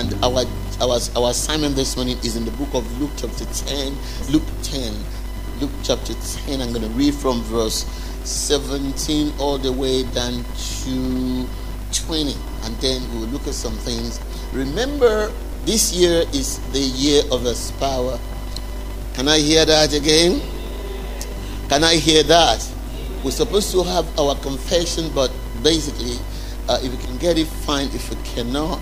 And our, our, our assignment this morning is in the book of Luke, chapter 10. Luke 10. Luke chapter 10. I'm going to read from verse 17 all the way down to 20. And then we'll look at some things. Remember, this year is the year of His power. Can I hear that again? Can I hear that? We're supposed to have our confession, but basically, uh, if you can get it, fine. If you cannot,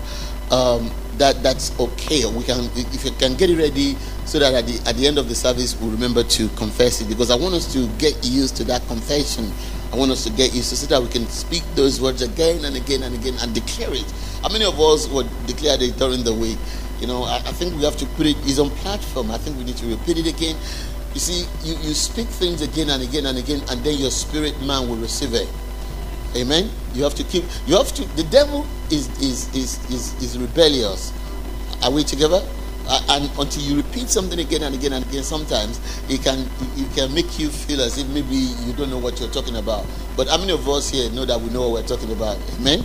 um, that that's okay. We can, if you can get it ready, so that at the at the end of the service, we'll remember to confess it. Because I want us to get used to that confession. I want us to get used to so that we can speak those words again and again and again and declare it. How many of us would declare it during the week? You know, I, I think we have to put. It's on platform. I think we need to repeat it again. You see, you, you speak things again and again and again, and then your spirit man will receive it. Amen. You have to keep. You have to. The devil is is is is, is rebellious. Are we together? Uh, and until you repeat something again and again and again, sometimes it can it can make you feel as if maybe you don't know what you're talking about. But how many of us here know that we know what we're talking about? Amen.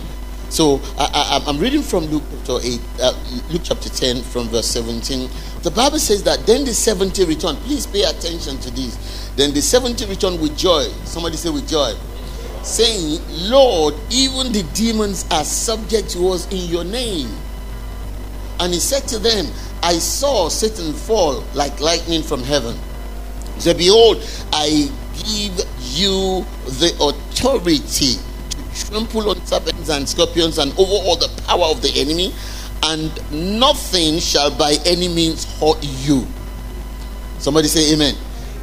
So I, am reading from Luke chapter 8, uh, Luke chapter 10, from verse 17. The Bible says that then the 70 returned. Please pay attention to this. Then the 70 returned with joy. Somebody say with joy. Saying, Lord, even the demons are subject to us in your name. And he said to them, I saw Satan fall like lightning from heaven. He said, Behold, I give you the authority to trample on serpents and scorpions and over all the power of the enemy, and nothing shall by any means hurt you. Somebody say amen.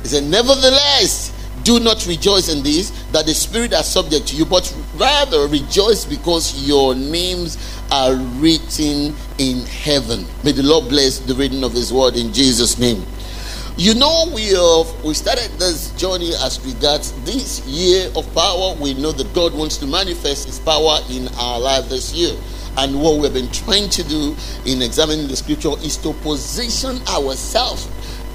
He said, Nevertheless, do not rejoice in this, that the spirit are subject to you, but rather rejoice because your names are written in heaven. May the Lord bless the reading of his word in Jesus' name. You know, we have we started this journey as regards this year of power. We know that God wants to manifest His power in our life this year. And what we've been trying to do in examining the scripture is to position ourselves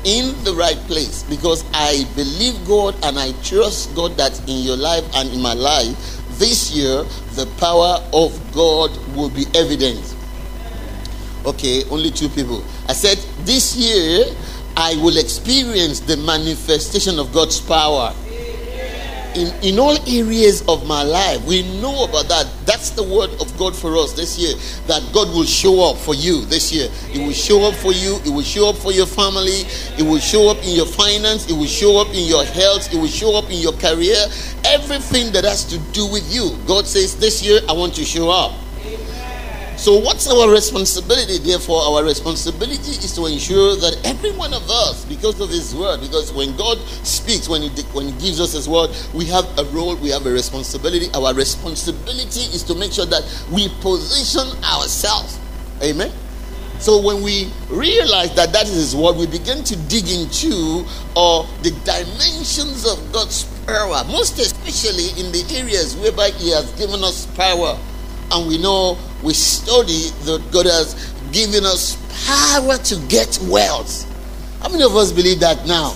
in the right place because I believe God and I trust God that in your life and in my life this year the power of God will be evident. Okay, only two people. I said this year I will experience the manifestation of God's power in, in all areas of my life. We know about that. That's the word of God for us this year. That God will show up for you this year. It will show up for you. It will show up for your family. It will show up in your finance. It will show up in your health. It will show up in your career. Everything that has to do with you. God says, This year I want to show up. So, what's our responsibility? Therefore, our responsibility is to ensure that every one of us, because of His word, because when God speaks, when He when He gives us His word, we have a role, we have a responsibility. Our responsibility is to make sure that we position ourselves. Amen. So when we realize that that is what we begin to dig into or uh, the dimensions of God's power, most especially in the areas whereby He has given us power and we know we study that God has given us power to get wealth. How many of us believe that now?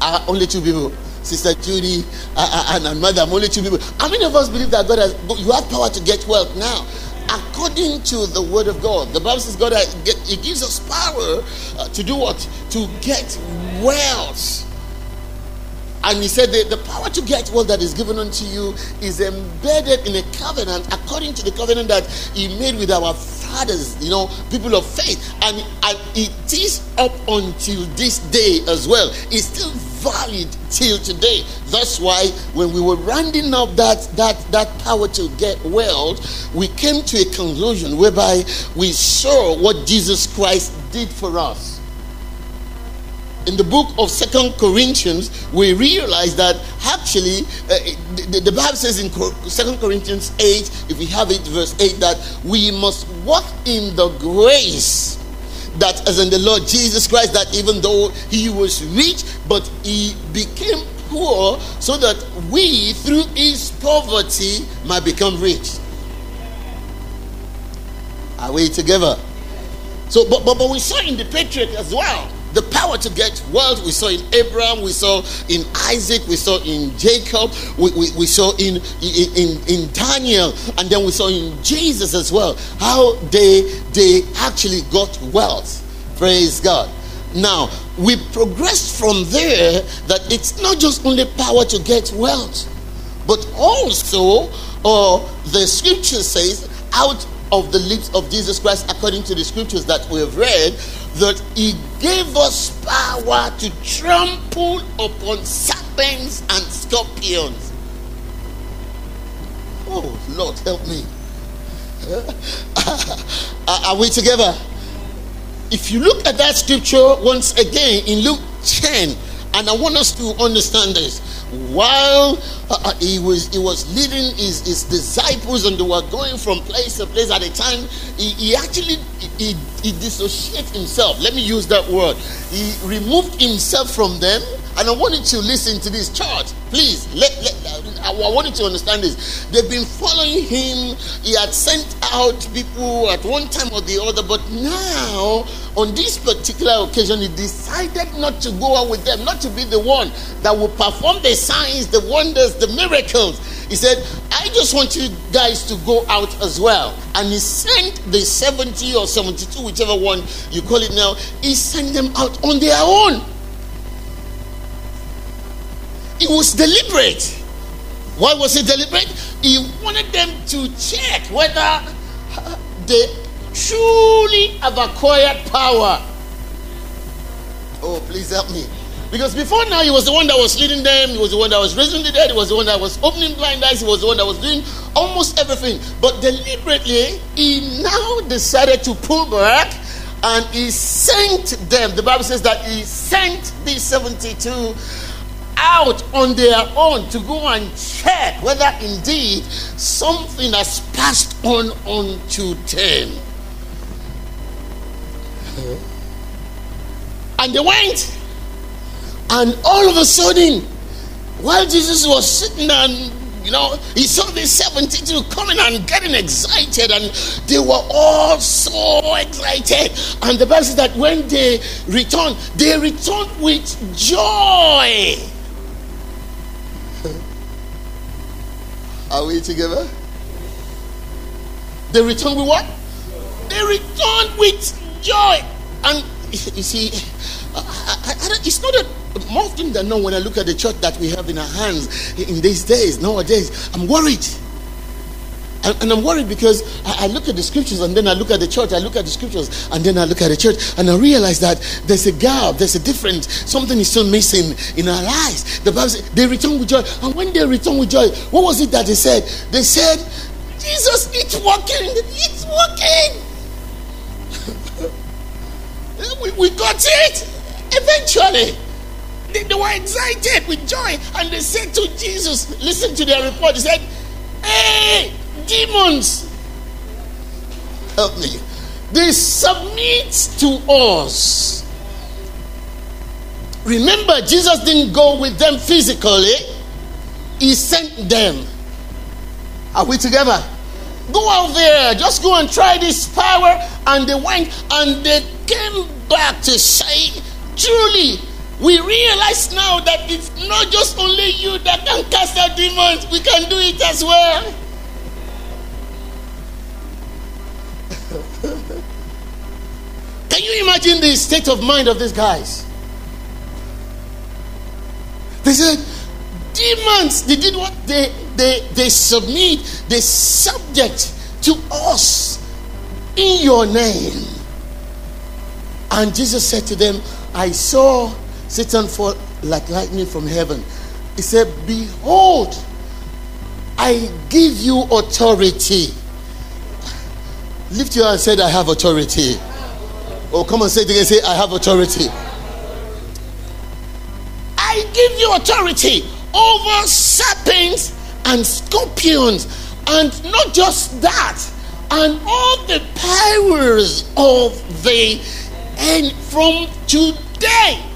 Uh, only two people. Sister Judy uh, uh, and Madam, only two people. How many of us believe that God has, you have power to get wealth now? According to the word of God, the Bible says God He gives us power uh, to do what? To get wealth. And he said the, the power to get what that is given unto you is embedded in a covenant according to the covenant that he made with our fathers, you know, people of faith. And, and it is up until this day as well. It's still valid till today. That's why when we were rounding up that that that power to get wealth, we came to a conclusion whereby we saw what Jesus Christ did for us in the book of second corinthians we realize that actually uh, the, the, bible says in second corinthians 8 if we have it verse 8 that we must walk in the grace that as in the lord jesus christ that even though he was rich but he became poor so that we through his poverty might become rich. Are we together? So but but, but we saw in the patriarch as well the power to get wealth we saw in Abraham, we saw in Isaac, we saw in Jacob, we, we, we saw in, in, in Daniel, and then we saw in Jesus as well, how they, they actually got wealth. Praise God. Now, we progressed from there that it's not just only power to get wealth, but also, uh, the scripture says, out of the lips of Jesus Christ, according to the scriptures that we have read, that He gave us power to trample upon serpents and scorpions. Oh, Lord, help me. Are we together? If you look at that scripture once again in Luke 10, and I want us to understand this while uh, uh, he was he was leading his, his disciples and they were going from place to place at a time. He, he actually he, he dissociated himself. Let me use that word. He removed himself from them. And i wanted you to listen to this chart please let, let I want you to understand this. They've been following him. He had sent out people at one time or the other. But now on this particular occasion he decided not to go out with them not to be the one that will perform the signs the wonders the miracles. He said i just want you guys to go out as well. And he sent the 70 or 72 whichever one you call it now he sent them out on their own. It was deliberate. Why was it deliberate? He wanted them to check whether they truly have acquired power. Oh please help me because before now, he was the one that was leading them, he was the one that was raising the dead, he was the one that was opening blind eyes, he was the one that was doing almost everything. But deliberately, he now decided to pull back and he sent them. The Bible says that he sent these 72 out on their own to go and check whether indeed something has passed on unto them. And they went and all of a sudden, while Jesus was sitting and you know, he saw these 72 coming and getting excited, and they were all so excited. And the Bible says that when they returned, they returned with joy. Are we together? They returned with what? They returned with joy. And you see, I, I, it's not a more often than not, when I look at the church that we have in our hands in these days, nowadays, I'm worried. And, and I'm worried because I, I, look at the scriptures and then I look at the church, I look at the scriptures and then I look at the church and I realize that there's a gap, there's a difference, something is still missing in our lives. The Bible says they return with joy. And when they return with joy, what was it that they said? They said, Jesus, it's working, it's working. we, we got it eventually. They, they were excited with joy. And they said to Jesus, listen to their report. They said, Hey, demons, help me. They submit to us. Remember, Jesus didn't go with them physically, He sent them. Are we together? Go out there, just go and try this power. And they went and they came back to say, Truly, we realize now that it's not just only you that can cast out demons, we can do it as well. can you imagine the state of mind of these guys? They said, demons, they did what? They, they, they submit, they subject to us in your name. And Jesus said to them, I saw Satan fall like lightning from heaven. He said, Behold, I give you authority. Lift your hand and say, I have authority. Oh, come and say it again. Say, I have authority. I give you authority over serpents and scorpions, and not just that, and all the powers of the and from today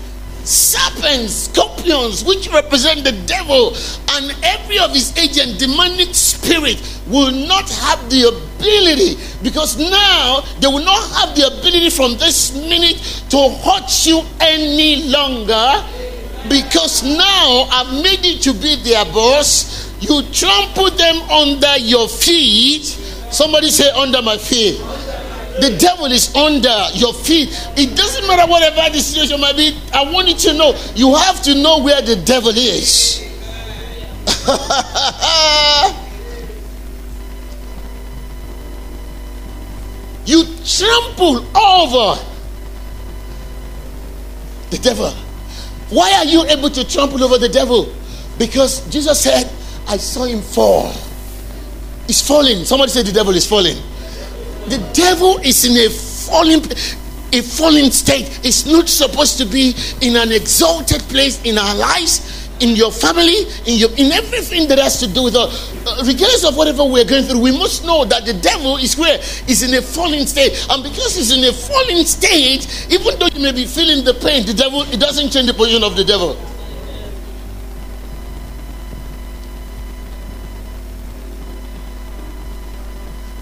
serpents, scorpions, which represent the devil, and every of his agent, demonic spirit, will not have the ability because now they will not have the ability from this minute to hurt you any longer because now I've made you to be their boss. You trample them under your feet. Somebody say, under my feet. The devil is under your feet. It doesn't matter whatever the situation might be. I want you to know you have to know where the devil is. you trample over the devil. Why are you able to trample over the devil? Because Jesus said, I saw him fall. He's falling. Somebody said the devil is falling. The devil is in a falling a fallen state. It's not supposed to be in an exalted place in our lives in your family, in your in everything that has to do with us. Uh, regardless of whatever we're going through, we must know that the devil is where is in a falling state, and because he's in a falling state, even though you may be feeling the pain, the devil it doesn't change the position of the devil.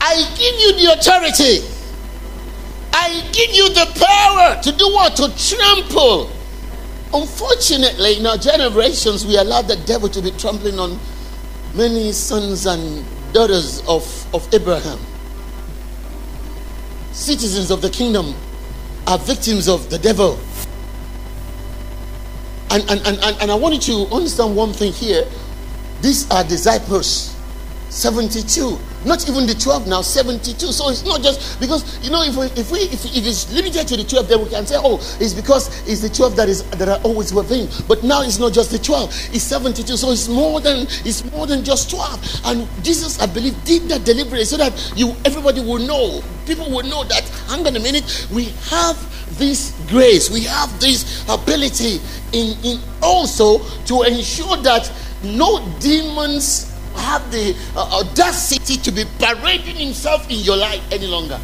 I give you the authority. I give you the power to do what? To trample Unfortunately, in our generations, we allow the devil to be trampling on many sons and daughters of, of Abraham. Citizens of the kingdom are victims of the devil. And, and, and, and, I want you to understand one thing here. These are disciples, 72 not even the 12 now, 72. So it's not just because, you know, if we, if we if, if it's limited to the 12, then we can say, oh, it's because it's the 12 that is that are always within. But now it's not just the 12, it's 72. So it's more than it's more than just 12. And Jesus, I believe, did that deliberately so that you everybody will know, people will know that hang on a minute, we have this grace, we have this ability in, in also to ensure that no demons have the uh, audacity to be parading himself in your life any longer.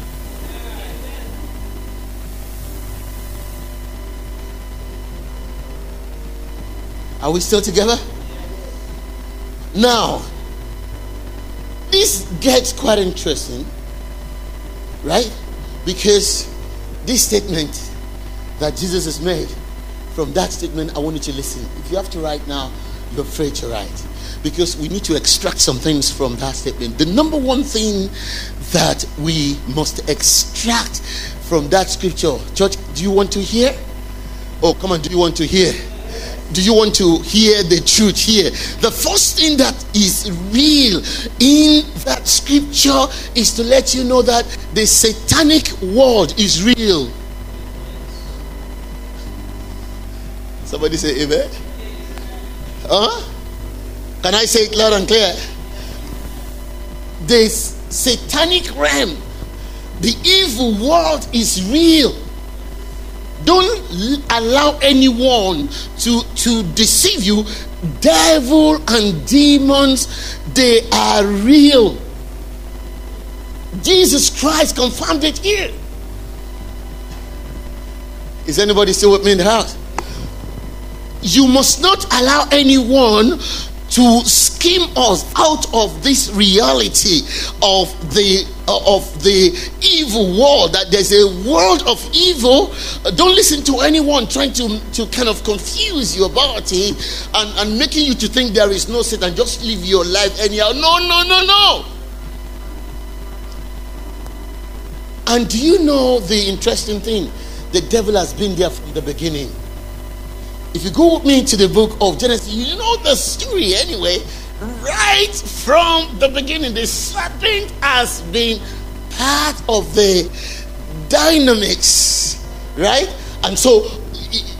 Are we still together? Now, this gets quite interesting, right? Because this statement that Jesus has made, from that statement, I want you to listen. If you have to write now, you're free to write because we need to extract some things from that statement. The number one thing that we must extract from that scripture, church, do you want to hear? Oh, come on, do you want to hear? Do you want to hear the truth here? The first thing that is real in that scripture is to let you know that the satanic world is real. Somebody say amen. Huh? Can I say it loud and clear? This satanic realm, the evil world is real. Don't allow anyone to, to deceive you. Devil and demons, they are real. Jesus Christ confirmed it here. Is anybody still with me in the house? You must not allow anyone to skim us out of this reality of the uh, of the evil world that there's a world of evil. Uh, don't listen to anyone trying to to kind of confuse you about it and and making you to think there is no satan. Just live your life anyhow. No no no no. And do you know the interesting thing? The devil has been there from the beginning if you go with me to the book of Genesis, you know the story anyway. Right from the beginning, the serpent has been part of the dynamics, right? And so,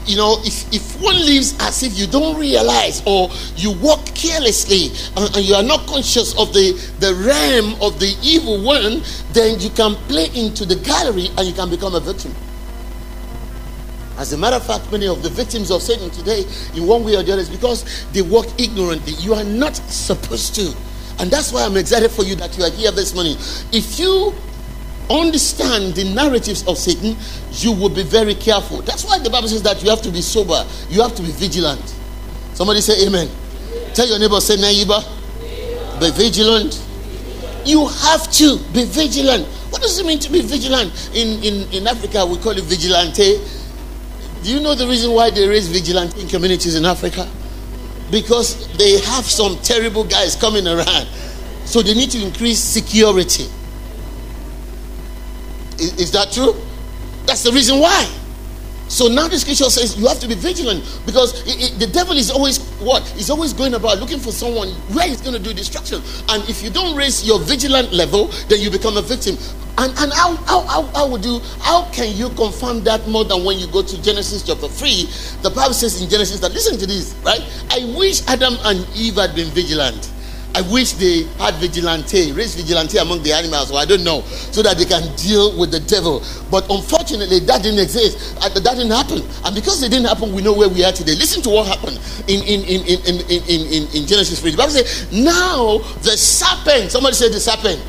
you know, if, if one lives as if you don't realize or you walk carelessly and, and you are not conscious of the, the realm of the evil one, then you can play into the gallery and you can become a victim. As a matter of fact, many of the victims of Satan today, in one way or the other, is because they walk ignorantly. You are not supposed to. And that's why I'm excited for you that you are here this morning. If you understand the narratives of Satan, you will be very careful. That's why the Bible says that you have to be sober, you have to be vigilant. Somebody say amen. Tell your neighbor, say neighbor, be vigilant. You have to be vigilant. What does it mean to be vigilant? In, in, in Africa, we call it vigilante. Do you know the reason why they raise vigilante in communities in Africa? Because they have some terrible guys coming around. So they need to increase security. Is, is that true? That's the reason why. So now the scripture says you have to be vigilant because it, it, the devil is always what? He's always going about looking for someone where he's going to do destruction. And if you don't raise your vigilant level, then you become a victim. And, and how, how, how, how would you, how can you confirm that more than when you go to Genesis chapter 3? The Bible says in Genesis that, listen to this, right? I wish Adam and Eve had been vigilant. I wish they had vigilante, raised vigilante among the animals, or I don't know, so that they can deal with the devil. But unfortunately, that didn't exist. That didn't happen. And because it didn't happen, we know where we are today. Listen to what happened in, in, in, in, in, in, in, in Genesis 3. The Bible says, Now the serpent, somebody said the serpent.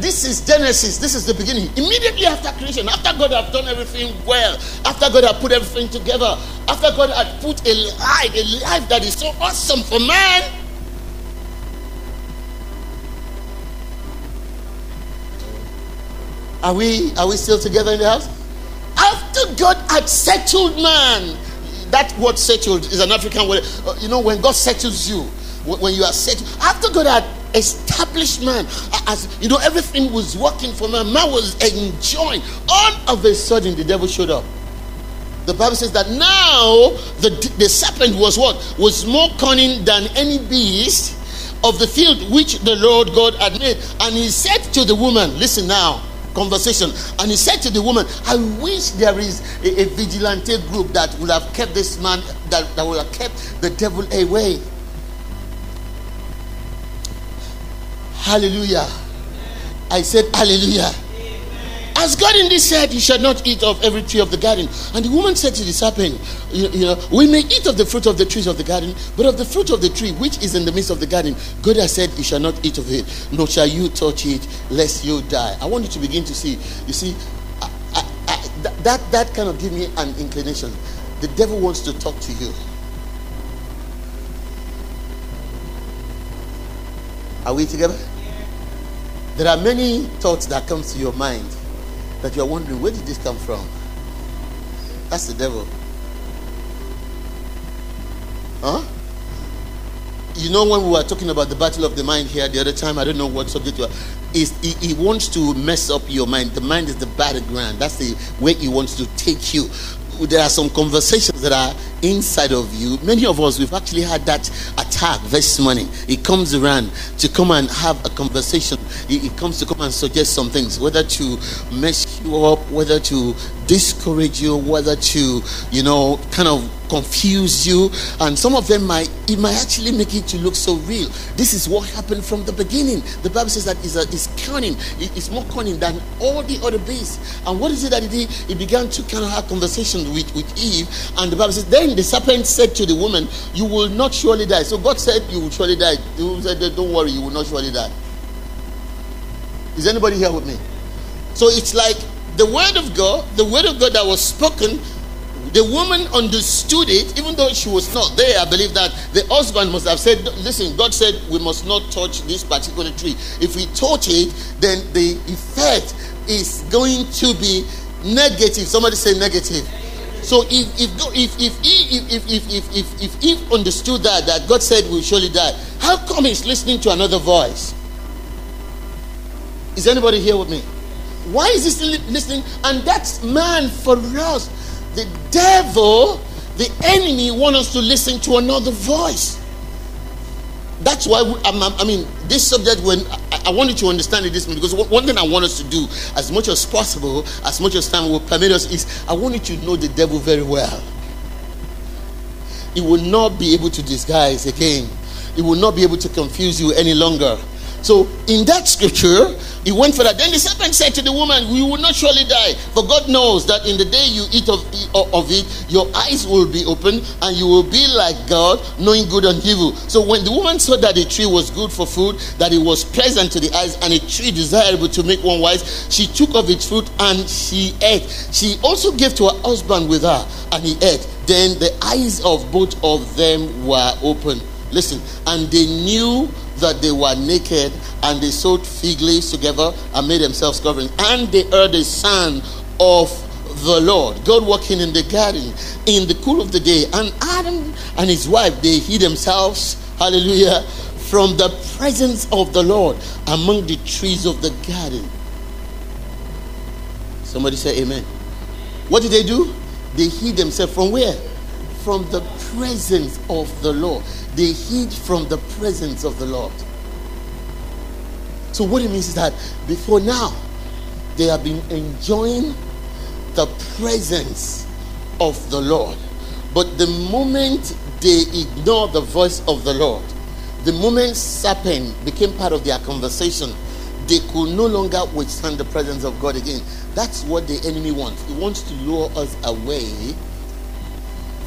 This is Genesis. This is the beginning. Immediately after creation, after God had done everything well, after God had put everything together, after God had put a life, a life that is so awesome for man Are we are we still together in the house? After God had settled man, that word settled is an African word. Uh, you know, when God settles you, when you are settled, after God had established man, as you know, everything was working for man, man was enjoying. All of a sudden, the devil showed up. The Bible says that now the, the serpent was what? Was more cunning than any beast of the field which the Lord God had made. And he said to the woman, Listen now, conversation. And he said to the woman, I wish there is a, a vigilante group that would have kept this man, that, that would have kept the devil away. Hallelujah. I said, Hallelujah. As God indeed said, You shall not eat of every tree of the garden. And the woman said to the serpent, you, you, know, we may eat of the fruit of the trees of the garden, but of the fruit of the tree which is in the midst of the garden, God has said, You shall not eat of it, nor shall you touch it, lest you die. I want you to begin to see. You see, I, I, I, that, that kind of give me an inclination. The devil wants to talk to you. Are we together? There are many thoughts that come to your mind that you are wondering, where did this come from? That's the devil. Huh? You know, when we were talking about the battle of the mind here the other time, I don't know what subject you are. Is he, he wants to mess up your mind. The mind is the battleground. That's the way he wants to take you there are some conversations that are inside of you. Many of us, we've actually had that attack this morning. It comes around to come and have a conversation. He comes to come and suggest some things, whether to mess you up, whether to discourage you, whether to, you know, kind of confuse you. And some of them might, it might actually make it to look so real. This is what happened from the beginning. The Bible says that it's, a, it's cunning. it's more cunning than all the other beasts. And what is it that he did? He began to kind of have conversation with, with Eve. And the Bible says, then the serpent said to the woman, you will not surely die. So God said, you will surely die. He said, don't worry, you will not surely die. Is anybody here with me? So it's like the word of God, the word of God that was spoken, the woman understood it, even though she was not there. I believe that the husband must have said, Listen, God said we must not touch this particular tree. If we touch it, then the effect is going to be negative. Somebody say negative. So if if if if if if if if if, if Eve understood that that God said we'll surely die, how come he's listening to another voice? Is anybody here with me? Why is he still listening? And that's man for us. The devil, the enemy, want us to listen to another voice. That's why we, I mean this subject. When I, I want you to understand it this because one thing I want us to do, as much as possible, as much as time will permit us, is I want you to know the devil very well. He will not be able to disguise again. He will not be able to confuse you any longer. So in that scripture, he went for that. Then the serpent said to the woman, "We will not surely die, for God knows that in the day you eat of, of it, your eyes will be open, and you will be like God, knowing good and evil." So when the woman saw that the tree was good for food, that it was pleasant to the eyes, and a tree desirable to make one wise, she took of its fruit and she ate. She also gave to her husband with her, and he ate. Then the eyes of both of them were open. Listen, and they knew that they were naked and they sewed fig leaves together and made themselves covering. And they heard the sound of the Lord, God walking in the garden in the cool of the day. And Adam and his wife, they hid themselves, hallelujah, from the presence of the Lord among the trees of the garden. Somebody say amen. What did they do? They hid themselves from where? From the presence of the Lord. They hid from the presence of the Lord. So, what it means is that before now, they have been enjoying the presence of the Lord. But the moment they ignore the voice of the Lord, the moment serpent became part of their conversation, they could no longer withstand the presence of God again. That's what the enemy wants. He wants to lure us away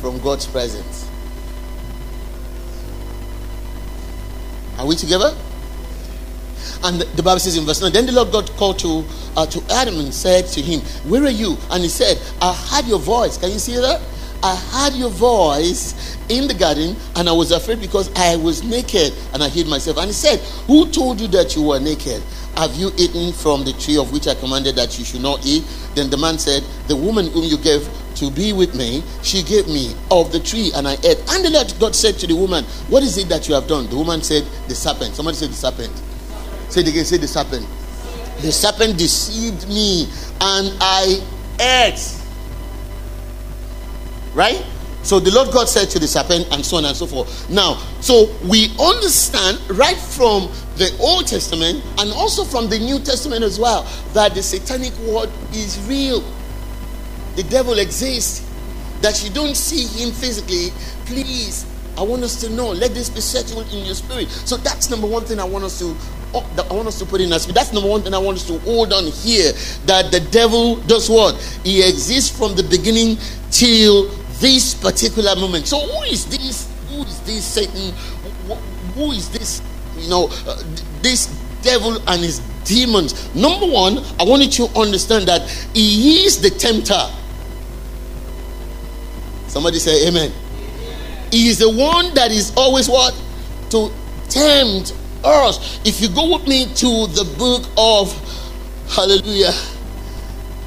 from God's presence. Are we together? And the Bible says in verse 9, then the Lord God called to, uh, to Adam and said to him, Where are you? And he said, I heard your voice. Can you see that? I heard your voice in the garden and I was afraid because I was naked and I hid myself. And he said, Who told you that you were naked? Have you eaten from the tree of which I commanded that you should not eat? Then the man said, The woman whom you gave to be with me, she gave me of the tree and I ate. And the Lord God said to the woman, What is it that you have done? The woman said, The serpent. Somebody said, The serpent. Say it again, say the serpent. The serpent deceived me and I ate. Right? So the Lord God said to the serpent, and so on and so forth. Now, so we understand right from the Old Testament and also from the New Testament as well that the satanic world is real. The devil exists. That you don't see him physically, please. I want us to know. Let this be settled in your spirit. So that's number one thing I want us to I want us to put in us. That's number one thing I want us to hold on here. That the devil does what? He exists from the beginning till this particular moment. So who is this? Who is this Satan? Who is this? You know, uh, this devil and his demons. Number one, I want you to understand that he is the tempter. Somebody say amen. He is the one that is always what? To tempt us. If you go with me to the book of Hallelujah.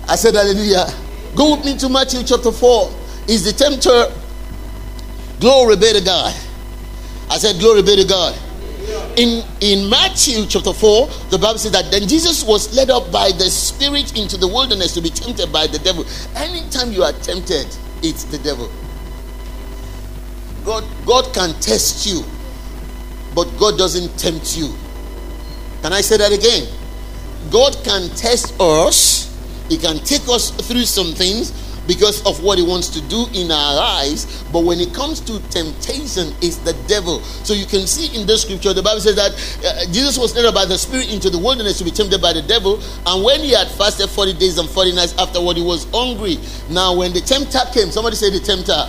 I said Hallelujah. Go with me to Matthew chapter 4. Is the tempter glory be to God? I said glory be to God. In in Matthew chapter 4, the Bible says that then Jesus was led up by the Spirit into the wilderness to be tempted by the devil. Anytime you are tempted, it's the devil. God, God can test you but God doesn't tempt you. Can I say that again? God can test us, He can take us through some things because of what He wants to do in our lives. But when it comes to temptation, it's the devil. So you can see in this scripture, the Bible says that uh, Jesus was led by the Spirit into the wilderness to be tempted by the devil. And when he had fasted 40 days and 40 nights afterward, he was hungry. Now, when the tempter came, somebody say the tempter.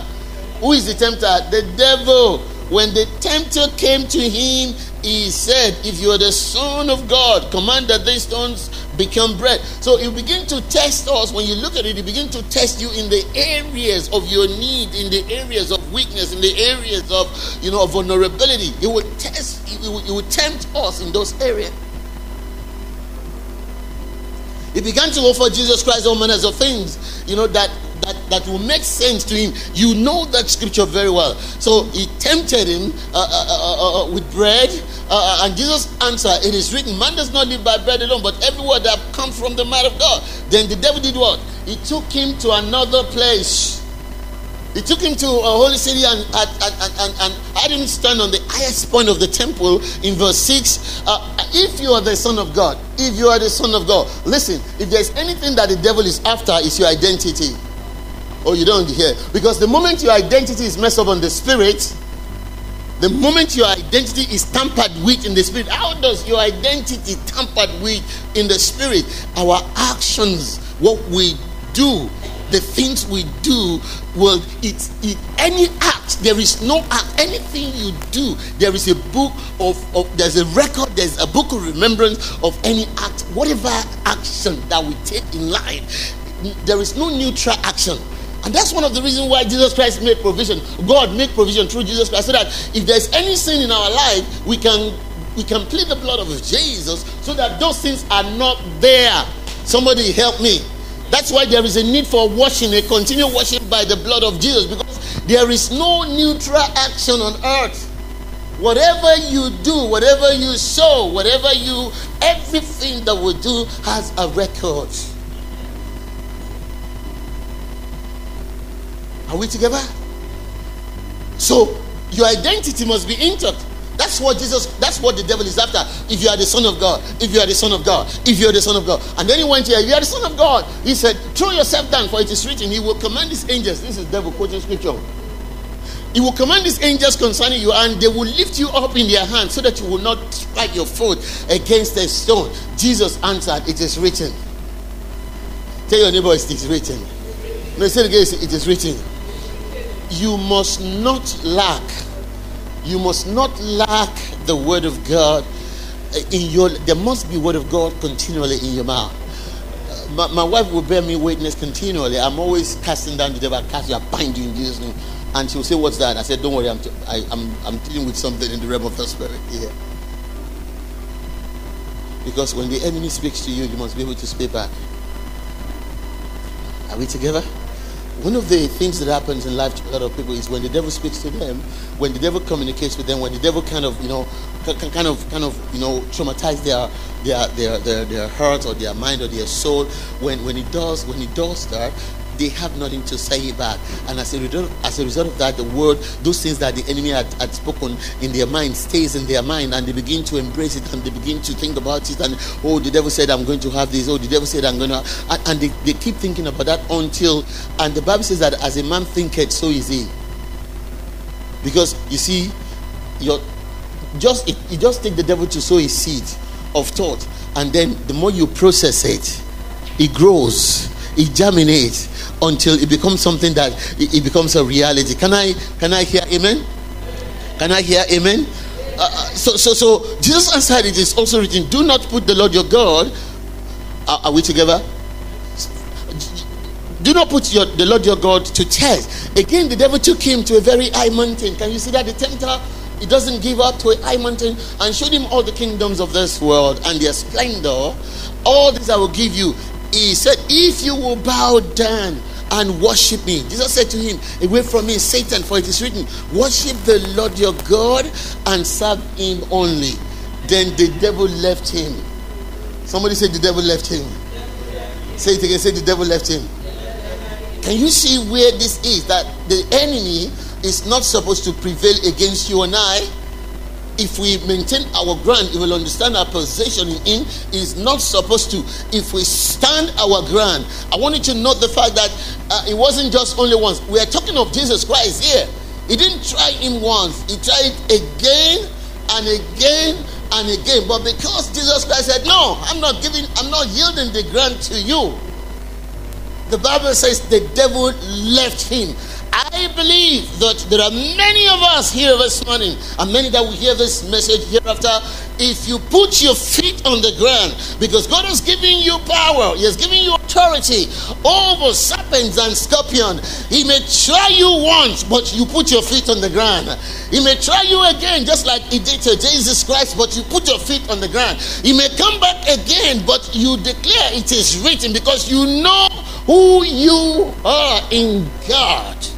Who is the tempter? The devil. When the tempter came to him, he said, If you are the Son of God, command that these stones become bread. So he begin to test us. When you look at it, he begin to test you in the areas of your need, in the areas of weakness, in the areas of you know vulnerability. He would test, he would, he would tempt us in those areas. He began to offer Jesus Christ all manners of things, you know, that that, that will make sense to him. You know that scripture very well. So he tempted him uh, uh, uh, uh, uh with bread, uh, and Jesus answered, It is written, Man does not live by bread alone, but every word that comes from the mouth of God. Then the devil did what? He took him to another place. He took him to a holy city and, and, and, and, and had him stand on the highest point of the temple in verse 6. Uh, if you are the Son of God, if you are the Son of God, listen, if there's anything that the devil is after, is your identity. Oh, you don't hear. Because the moment your identity is messed up on the spirit, The moment your identity is tampered with in the spirit, how does your identity tampered with in the spirit? Our actions, what we do, the things we do well it's it, any act there is no act anything you do there is a book of, of there's a record there's a book of remembrance of any act whatever action that we take in life there is no neutral action and that's one of the reasons why Jesus Christ made provision. God made provision through Jesus Christ so that if there's any sin in our life, we can we can plead the blood of Jesus so that those sins are not there. Somebody help me. That's why there is a need for washing, a continual washing by the blood of Jesus, because there is no neutral action on earth. Whatever you do, whatever you sow, whatever you, everything that we do has a record. Are we together? So your identity must be intact. That's what Jesus, that's what the devil is after. If you are the son of God, if you are the son of God, if you are the son of God. And then he went here, if you are the son of God, he said, throw yourself down, for it is written, he will command his angels. This is devil quoting scripture. He will command his angels concerning you, and they will lift you up in their hands so that you will not strike your foot against a stone. Jesus answered, It is written. Tell your neighbor it is written. No, say it again, it is written. You must not lack you must not lack the word of God in your there must be word of God continually in your mouth. Uh, my, my wife will bear me witness continually. I'm always casting down the devil. I cast you, I bind you in Jesus' name. And she'll say, What's that? I said, Don't worry, I'm, t- I, am I'm, I'm dealing with something in the realm of the spirit here. Because when the enemy speaks to you, you must be able to speak back. Are we together? One of the things that happens in life to a lot of people is when the devil speaks to them, when the devil communicates with them, when the devil kind of, you know, kind of, kind of, you know, traumatize their, their, their, their, their heart or their mind or their soul. When, when he does, when he does that, they have nothing to say back. And as a result, as a result of that, the word, those things that the enemy had, had spoken in their mind stays in their mind and they begin to embrace it and they begin to think about it and oh the devil said I'm going to have this, oh the devil said I'm gonna and, and they, they keep thinking about that until and the Bible says that as a man thinketh, so is he. Because you see, your just it, you just take the devil to sow his seed of thought, and then the more you process it, it grows, it germinates, until it becomes something that it, becomes a reality. Can I can I hear amen? Can I hear amen? Uh, uh, so so so Jesus answered it is also written, do not put the Lord your God. Uh, are we together? Do not put your, the Lord your God to test. Again, the devil took him to a very high mountain. Can you see that? The tempter, he doesn't give up to a high mountain and showed him all the kingdoms of this world and their splendor. All these I will give you. He said, If you will bow down and worship me. Jesus said to him, Away from me, Satan, for it is written, Worship the Lord your God and serve him only. Then the devil left him. Somebody said the devil left him. Say it again, say the devil left him. Can you see where this is? That the enemy is not supposed to prevail against you and I if we maintain our ground, we will understand our position in is not supposed to. If we stand our ground, I want you to note the fact that uh, it wasn't just only once. We are talking of Jesus Christ here. He didn't try him once, he tried again and again and again. But because Jesus Christ said, No, I'm not giving, I'm not yielding the ground to you. The Bible says the devil left him. I believe that there are many of us here this morning, and many that will hear this message hereafter. If you put your feet on the ground, because God has given you power, He has given you authority over serpents and scorpions. He may try you once, but you put your feet on the ground. He may try you again, just like He did to Jesus Christ, but you put your feet on the ground. He may come back again, but you declare it is written because you know who you are in God.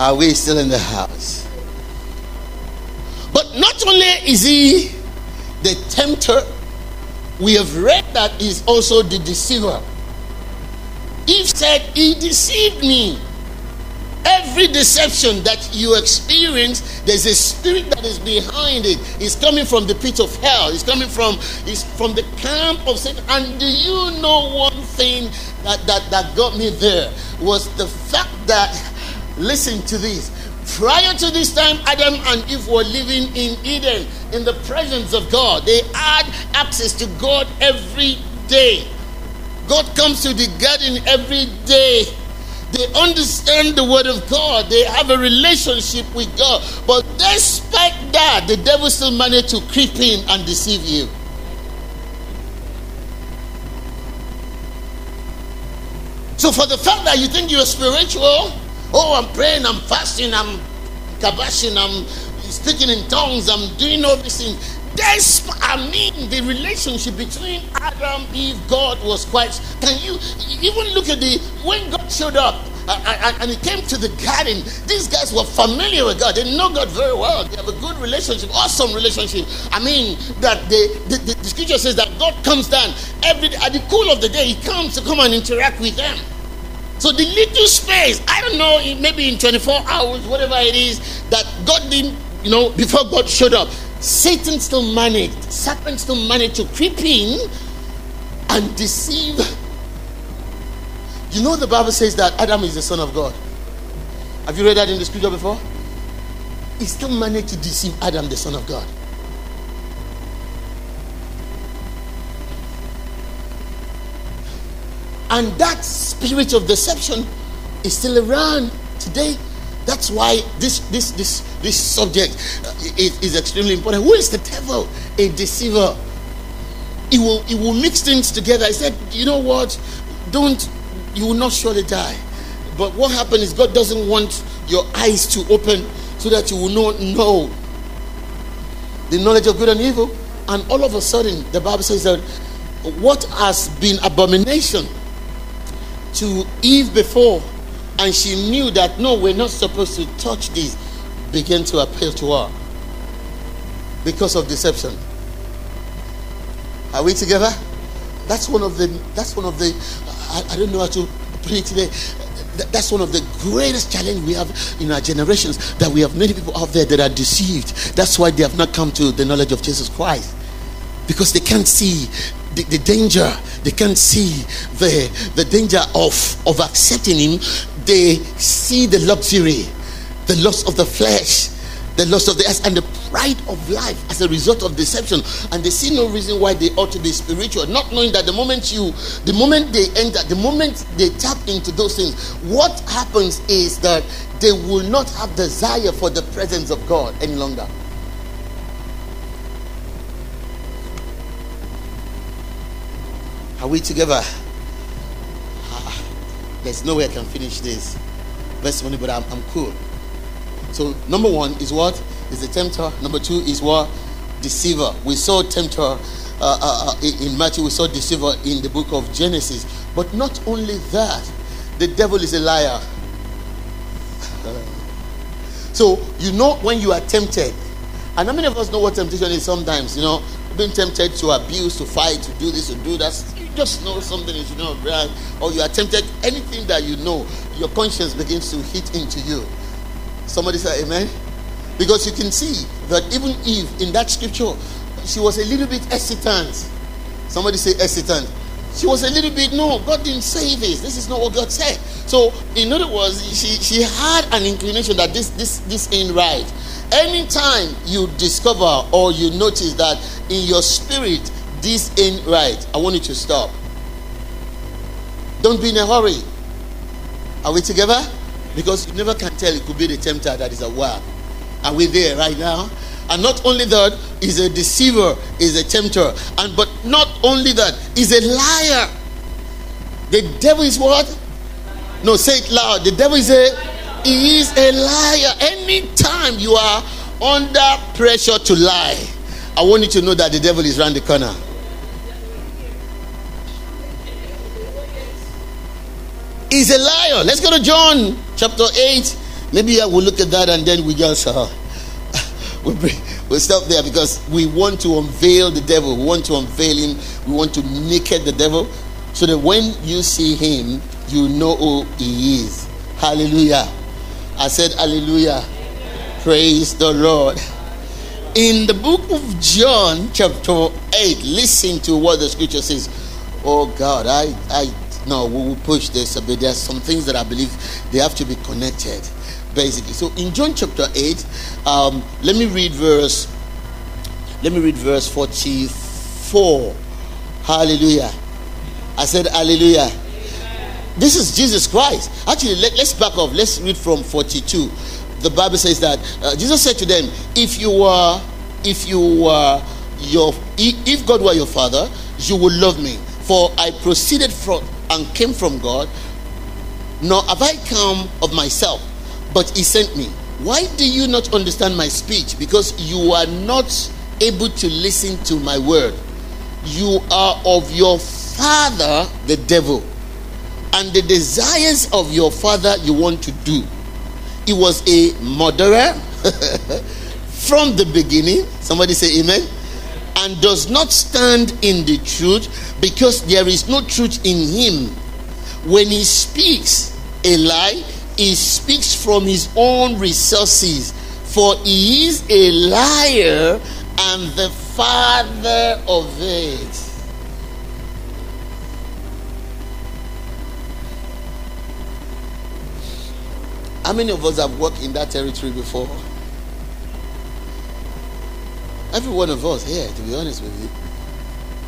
Are we still in the house? But not only is he the tempter, we have read that he's also the deceiver. Eve said, He deceived me. Every deception that you experience, there's a spirit that is behind it. It's coming from the pit of hell. It's coming from it's from the camp of Satan. And do you know one thing that, that, that got me there was the fact that, listen to this, prior to this time, Adam and Eve were living in Eden in the presence of God. They had access to God every day. God comes to the garden every day. They understand the word of God. They have a relationship with God. But despite that, the devil still managed to creep in and deceive you. So for the fact that you think you're spiritual, oh, I'm praying, I'm fasting, I'm kabashing, I'm speaking in tongues, I'm doing all these things. That's, I mean, the relationship between Adam, Eve, God was quite. Can you even look at the when God showed up and he came to the garden? These guys were familiar with God. They know God very well. They have a good relationship, awesome relationship. I mean, that they, the, the, the scripture says that God comes down every at the cool of the day. He comes to come and interact with them. So the little space, I don't know, maybe in 24 hours, whatever it is, that God didn't, you know, before God showed up, Satan still managed, Satan still managed to creep in and deceive. You know, the Bible says that Adam is the son of God. Have you read that in the scripture before? He still managed to deceive Adam, the son of God. And that spirit of deception is still around today. That's why this this this this subject uh, is, is extremely important. Who is the devil? A deceiver. He will he will mix things together. I said, you know what? Don't you will not surely die. But what happened is God doesn't want your eyes to open so that you will not know the knowledge of good and evil. And all of a sudden, the Bible says that what has been abomination to Eve before and she knew that no, we're not supposed to touch this, began to appeal to her because of deception. Are we together? That's one of the. That's one of the. I, I don't know how to it today. That's one of the greatest challenge we have in our generations. That we have many people out there that are deceived. That's why they have not come to the knowledge of Jesus Christ because they can't see the, the, danger they can't see the the danger of of accepting him they see the luxury, the loss of the flesh, the loss of the earth, and the pride of life as a result of deception. And they see no reason why they ought to be spiritual, not knowing that the moment you, the moment they enter, the moment they tap into those things, what happens is that they will not have desire for the presence of God any longer. We together? There's no way I can finish this verse money, but I'm, I'm cool. So number one is what is the tempter. Number two is what deceiver. We saw tempter uh, uh, uh in Matthew. We saw deceiver in the book of Genesis. But not only that, the devil is a liar. so you know when you are tempted, and how many of us know what temptation is? Sometimes you know being tempted to abuse, to fight, to do this, to do that just know something is not right, or you attempted anything that you know, your conscience begins to hit into you. Somebody say amen. Because you can see that even Eve in that scripture, she was a little bit hesitant. Somebody say hesitant. She was a little bit, no, God didn't say this. This is not what God said. So, in other words, she, she had an inclination that this this this ain't right. Anytime you discover or you notice that in your spirit this ain't right. I want you to stop. Don't be in a hurry. Are we together? Because you never can tell. It could be the tempter that is at work. Are we there right now? And not only that, is a deceiver, is a tempter. And but not only that, is a liar. The devil is what? No, say it loud. The devil is a he is a liar. Anytime you are under pressure to lie, I want you to know that the devil is around the corner. Is a liar. Let's go to John chapter 8. Maybe I will look at that and then we just uh, we'll, we'll stop there because we want to unveil the devil. We want to unveil him. We want to naked the devil so that when you see him, you know who he is. Hallelujah. I said, Hallelujah. Praise the Lord. In the book of John, chapter 8, listen to what the scripture says. Oh God, I, I No, we will push this a bit. There are some things that I believe they have to be connected, basically. So in John chapter 8, um, let me read verse. Let me read verse 44. Hallelujah. I said, Hallelujah. This is Jesus Christ. Actually, let, us back off. Let's read from 42. The Bible says that uh, Jesus said to them, If you were, if you were your, if God were your father, you would love me. For I proceeded from and came from God, nor have I come of myself, but He sent me. Why do you not understand my speech? Because you are not able to listen to my word. You are of your father, the devil, and the desires of your father you want to do. He was a murderer from the beginning. Somebody say amen. And does not stand in the truth because there is no truth in him. When he speaks a lie, he speaks from his own resources, for he is a liar and the father of it. How many of us have worked in that territory before? Every one of us here, to be honest with you,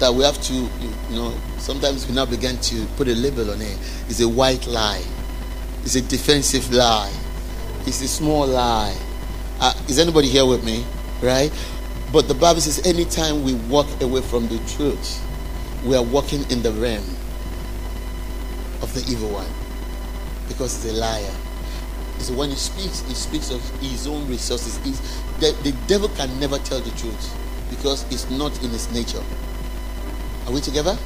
that we have to, you know, sometimes we now begin to put a label on it. It's a white lie, it's a defensive lie, it's a small lie. Uh, is anybody here with me? Right? But the Bible says anytime we walk away from the truth, we are walking in the realm of the evil one because he's a liar. So when he speaks, he speaks of his own resources. He's, the, the devil can never tell the truth because it's not in his nature. Are we together?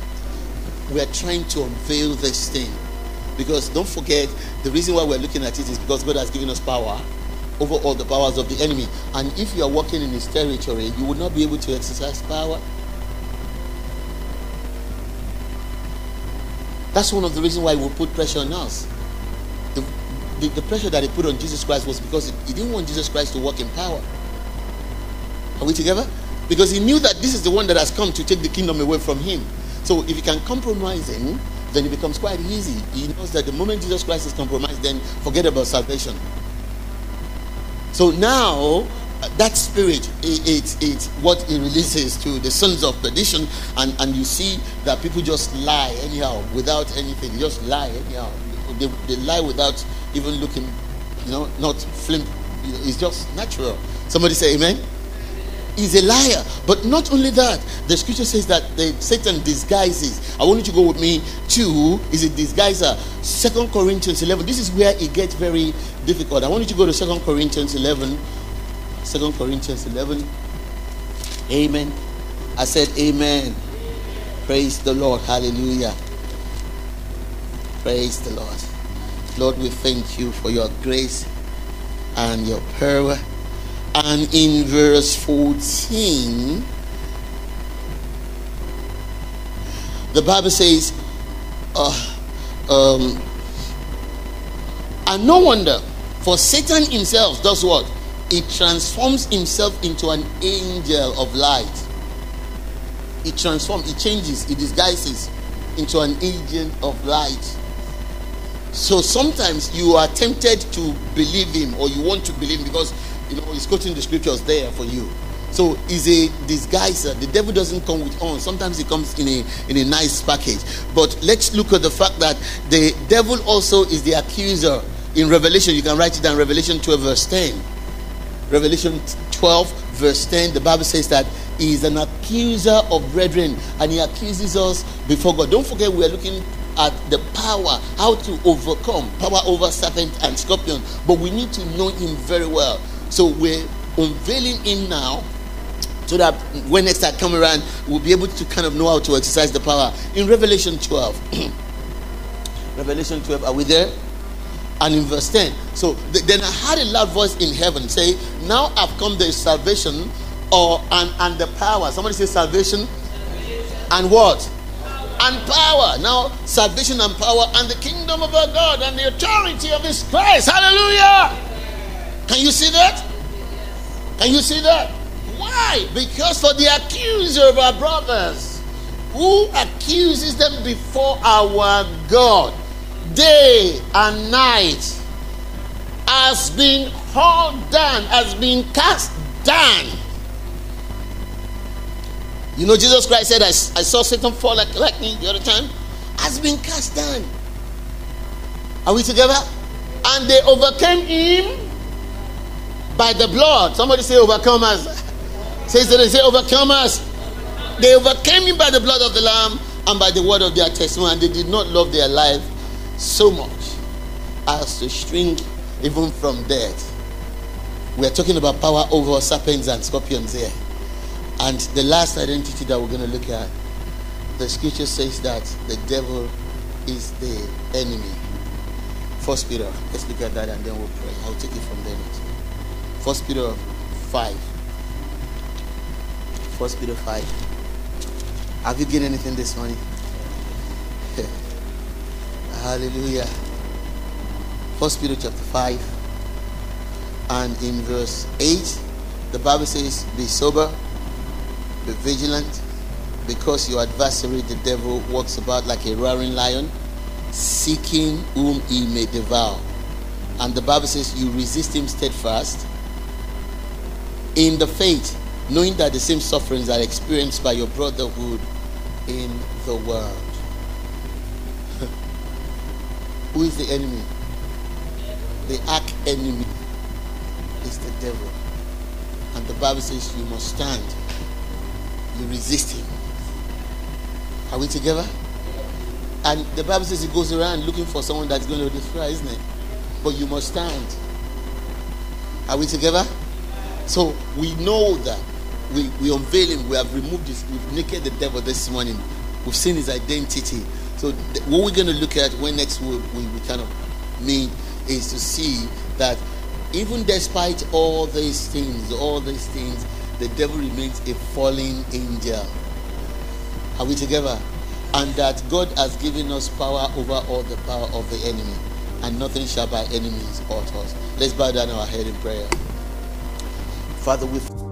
We are trying to unveil this thing. Because don't forget, the reason why we're looking at it is because God has given us power over all the powers of the enemy. And if you are walking in his territory, you will not be able to exercise power. That's one of the reasons why we put pressure on us. The, the, the, pressure that he put on Jesus Christ was because he didn't want Jesus Christ to walk in power. Are we together? Because he knew that this is the one that has come to take the kingdom away from him. So if he can compromise him, then it becomes quite easy. He knows that the moment Jesus Christ is compromised, then forget about salvation. So now that spirit it's it's what it releases to the sons of perdition and and you see that people just lie anyhow without anything just lie anyhow they, they lie without even looking you know not flim it's just natural somebody say amen is a liar. But not only that, the scripture says that the, Satan disguises. I want you to go with me to is a disguiser. Second Corinthians 11. This is where it gets very difficult. I want you to go to Second Corinthians 11. Second Corinthians 11. Amen. I said amen. Praise the Lord. Hallelujah. Praise the Lord. Lord, we thank you for your grace and your power and in verse 14, the Bible says, uh, um, and no wonder, for Satan himself does what? He transforms himself into an angel of light. He transforms, he changes, he disguises into an agent of light. So sometimes you are tempted to believe him or you want to believe him because you know, he's quoting the scriptures there for you. So he's a disguiser. The devil doesn't come with on. Sometimes he comes in a in a nice package. But let's look at the fact that the devil also is the accuser. In Revelation, you can write it down. Revelation 12 verse 10. Revelation 12 verse 10. The Bible says that he is an accuser of brethren, and he accuses us before God. Don't forget, we are looking at the power, how to overcome power over serpent and scorpion. But we need to know him very well. So we're unveiling him now so that when next I come around, we'll be able to kind of know how to exercise the power. In Revelation 12, Revelation 12, are we there? And in verse 10. So th- then I heard a loud voice in heaven say, Now I've come the salvation or and, and the power. Somebody say salvation, salvation. and what? Power. And power. Now, salvation and power and the kingdom of our God and the authority of his Christ. Hallelujah. See that? Can you see that? Why? Because for the accuser of our brothers who accuses them before our God day and night has been hauled down, has been cast down. You know, Jesus Christ said, I, I saw Satan fall like lightning the other time, has been cast down. Are we together? And they overcame him by the blood. Somebody say overcomers. Say, that they say overcomers. They overcame him by the blood of the Lamb and by the word of their testimony, and they did not love their life so much as to shrink even from death. We are talking about power over serpents and scorpions here. And the last identity that we're going to look at, the scripture says that the devil is the enemy. First Peter, let's look at that and then we'll pray. I'll take it from there. First Peter 5. First Peter 5. Have you gained anything this morning? Hallelujah. First Peter chapter 5 and in verse 8, the Bible says, Be sober, be vigilant, because your adversary, the devil, walks about like a roaring lion, seeking whom he may devour. And the Bible says, You resist him steadfast in the faith, knowing that the same sufferings are experienced by your brotherhood in the world. Who is the enemy? The arch enemy is the devil. And the Bible says you must stand. You resist him. Are we together? And the Bible says he goes around looking for someone that's going to destroy, isn't it? But you must stand. Are we together? So we know that we, we unveil him. We have removed this. We've naked the devil this morning. We've seen his identity. So th- what we're going to look at when next we, we, we kind of meet is to see that even despite all these things, all these things, the devil remains a fallen angel. Are we together? And that God has given us power over all the power of the enemy, and nothing shall by enemies hurt us. Let's bow down our head in prayer. Father, we